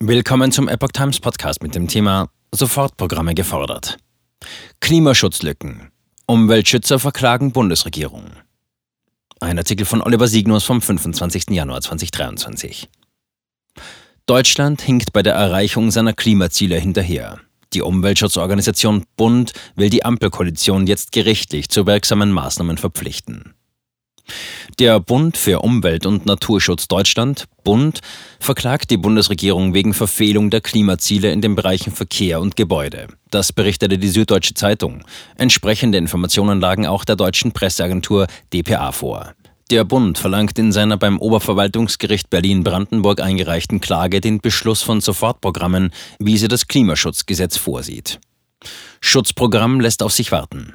Willkommen zum Epoch Times Podcast mit dem Thema Sofortprogramme gefordert. Klimaschutzlücken. Umweltschützer verklagen Bundesregierung. Ein Artikel von Oliver Signus vom 25. Januar 2023. Deutschland hinkt bei der Erreichung seiner Klimaziele hinterher. Die Umweltschutzorganisation Bund will die Ampelkoalition jetzt gerichtlich zu wirksamen Maßnahmen verpflichten. Der Bund für Umwelt und Naturschutz Deutschland, Bund, verklagt die Bundesregierung wegen Verfehlung der Klimaziele in den Bereichen Verkehr und Gebäude. Das berichtete die Süddeutsche Zeitung. Entsprechende Informationen lagen auch der deutschen Presseagentur dpa vor. Der Bund verlangt in seiner beim Oberverwaltungsgericht Berlin-Brandenburg eingereichten Klage den Beschluss von Sofortprogrammen, wie sie das Klimaschutzgesetz vorsieht. Schutzprogramm lässt auf sich warten.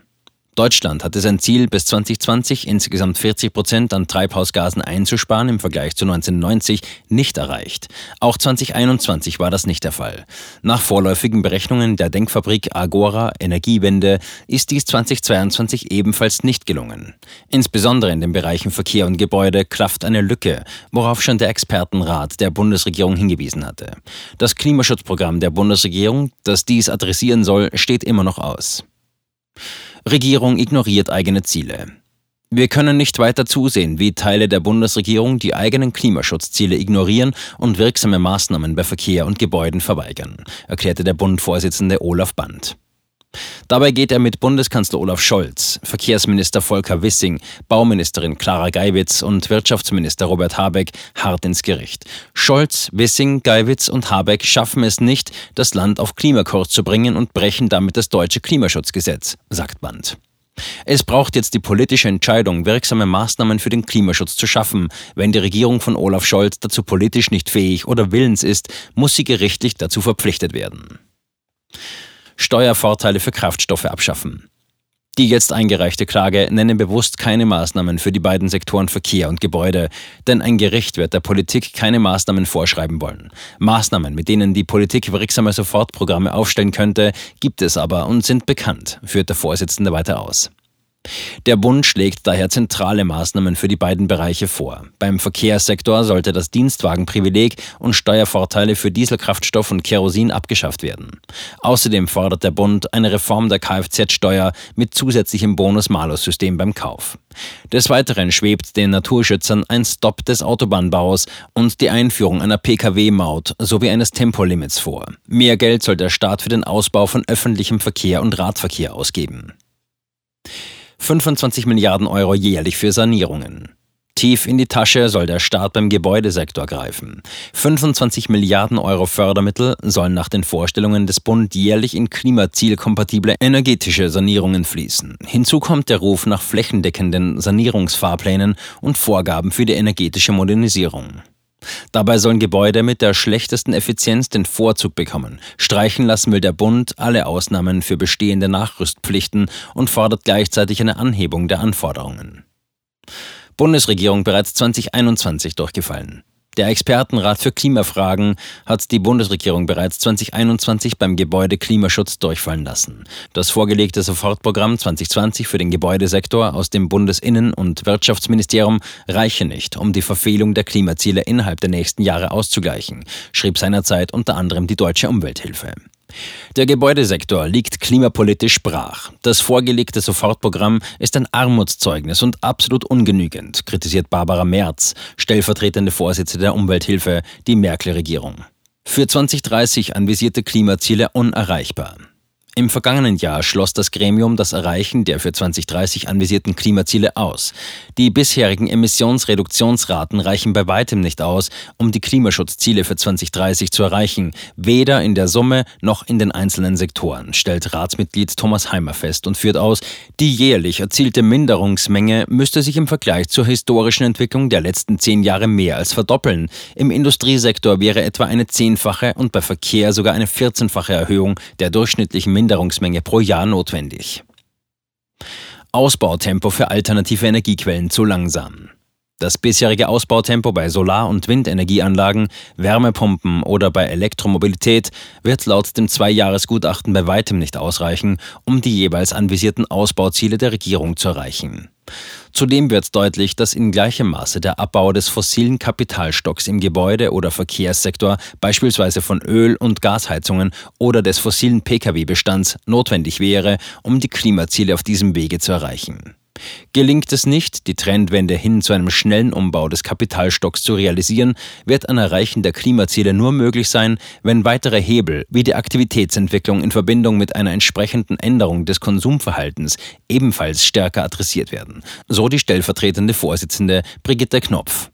Deutschland hatte sein Ziel, bis 2020 insgesamt 40 Prozent an Treibhausgasen einzusparen im Vergleich zu 1990 nicht erreicht. Auch 2021 war das nicht der Fall. Nach vorläufigen Berechnungen der Denkfabrik Agora Energiewende ist dies 2022 ebenfalls nicht gelungen. Insbesondere in den Bereichen Verkehr und Gebäude klafft eine Lücke, worauf schon der Expertenrat der Bundesregierung hingewiesen hatte. Das Klimaschutzprogramm der Bundesregierung, das dies adressieren soll, steht immer noch aus. Regierung ignoriert eigene Ziele. Wir können nicht weiter zusehen, wie Teile der Bundesregierung die eigenen Klimaschutzziele ignorieren und wirksame Maßnahmen bei Verkehr und Gebäuden verweigern, erklärte der Bundvorsitzende Olaf Band. Dabei geht er mit Bundeskanzler Olaf Scholz, Verkehrsminister Volker Wissing, Bauministerin Clara Geiwitz und Wirtschaftsminister Robert Habeck hart ins Gericht. Scholz, Wissing, Geiwitz und Habeck schaffen es nicht, das Land auf Klimakurs zu bringen und brechen damit das deutsche Klimaschutzgesetz, sagt Band. Es braucht jetzt die politische Entscheidung, wirksame Maßnahmen für den Klimaschutz zu schaffen. Wenn die Regierung von Olaf Scholz dazu politisch nicht fähig oder willens ist, muss sie gerichtlich dazu verpflichtet werden. Steuervorteile für Kraftstoffe abschaffen. Die jetzt eingereichte Klage nennen bewusst keine Maßnahmen für die beiden Sektoren Verkehr und Gebäude, denn ein Gericht wird der Politik keine Maßnahmen vorschreiben wollen. Maßnahmen, mit denen die Politik wirksame Sofortprogramme aufstellen könnte, gibt es aber und sind bekannt, führt der Vorsitzende weiter aus. Der Bund schlägt daher zentrale Maßnahmen für die beiden Bereiche vor. Beim Verkehrssektor sollte das Dienstwagenprivileg und Steuervorteile für Dieselkraftstoff und Kerosin abgeschafft werden. Außerdem fordert der Bund eine Reform der Kfz-Steuer mit zusätzlichem Bonus-Malus-System beim Kauf. Des Weiteren schwebt den Naturschützern ein Stopp des Autobahnbaus und die Einführung einer Pkw-Maut sowie eines Tempolimits vor. Mehr Geld soll der Staat für den Ausbau von öffentlichem Verkehr und Radverkehr ausgeben. 25 Milliarden Euro jährlich für Sanierungen. Tief in die Tasche soll der Staat beim Gebäudesektor greifen. 25 Milliarden Euro Fördermittel sollen nach den Vorstellungen des Bund jährlich in klimazielkompatible energetische Sanierungen fließen. Hinzu kommt der Ruf nach flächendeckenden Sanierungsfahrplänen und Vorgaben für die energetische Modernisierung. Dabei sollen Gebäude mit der schlechtesten Effizienz den Vorzug bekommen. Streichen lassen will der Bund alle Ausnahmen für bestehende Nachrüstpflichten und fordert gleichzeitig eine Anhebung der Anforderungen. Bundesregierung bereits 2021 durchgefallen. Der Expertenrat für Klimafragen hat die Bundesregierung bereits 2021 beim Gebäudeklimaschutz durchfallen lassen. Das vorgelegte Sofortprogramm 2020 für den Gebäudesektor aus dem Bundesinnen- und Wirtschaftsministerium reiche nicht, um die Verfehlung der Klimaziele innerhalb der nächsten Jahre auszugleichen, schrieb seinerzeit unter anderem die Deutsche Umwelthilfe. Der Gebäudesektor liegt klimapolitisch brach. Das vorgelegte Sofortprogramm ist ein Armutszeugnis und absolut ungenügend, kritisiert Barbara Merz, stellvertretende Vorsitzende der Umwelthilfe, die Merkel-Regierung. Für 2030 anvisierte Klimaziele unerreichbar. Im vergangenen Jahr schloss das Gremium das Erreichen der für 2030 anvisierten Klimaziele aus. Die bisherigen Emissionsreduktionsraten reichen bei weitem nicht aus, um die Klimaschutzziele für 2030 zu erreichen, weder in der Summe noch in den einzelnen Sektoren, stellt Ratsmitglied Thomas Heimer fest und führt aus, die jährlich erzielte Minderungsmenge müsste sich im Vergleich zur historischen Entwicklung der letzten zehn Jahre mehr als verdoppeln. Im Industriesektor wäre etwa eine zehnfache und bei Verkehr sogar eine 14-fache Erhöhung der durchschnittlichen Minderungsmenge pro Jahr notwendig. Ausbautempo für alternative Energiequellen zu langsam. Das bisherige Ausbautempo bei Solar- und Windenergieanlagen, Wärmepumpen oder bei Elektromobilität wird laut dem Zweijahresgutachten bei weitem nicht ausreichen, um die jeweils anvisierten Ausbauziele der Regierung zu erreichen. Zudem wird deutlich, dass in gleichem Maße der Abbau des fossilen Kapitalstocks im Gebäude- oder Verkehrssektor, beispielsweise von Öl- und Gasheizungen oder des fossilen Pkw-Bestands, notwendig wäre, um die Klimaziele auf diesem Wege zu erreichen. Gelingt es nicht, die Trendwende hin zu einem schnellen Umbau des Kapitalstocks zu realisieren, wird ein Erreichen der Klimaziele nur möglich sein, wenn weitere Hebel wie die Aktivitätsentwicklung in Verbindung mit einer entsprechenden Änderung des Konsumverhaltens ebenfalls stärker adressiert werden. So die stellvertretende Vorsitzende Brigitte Knopf.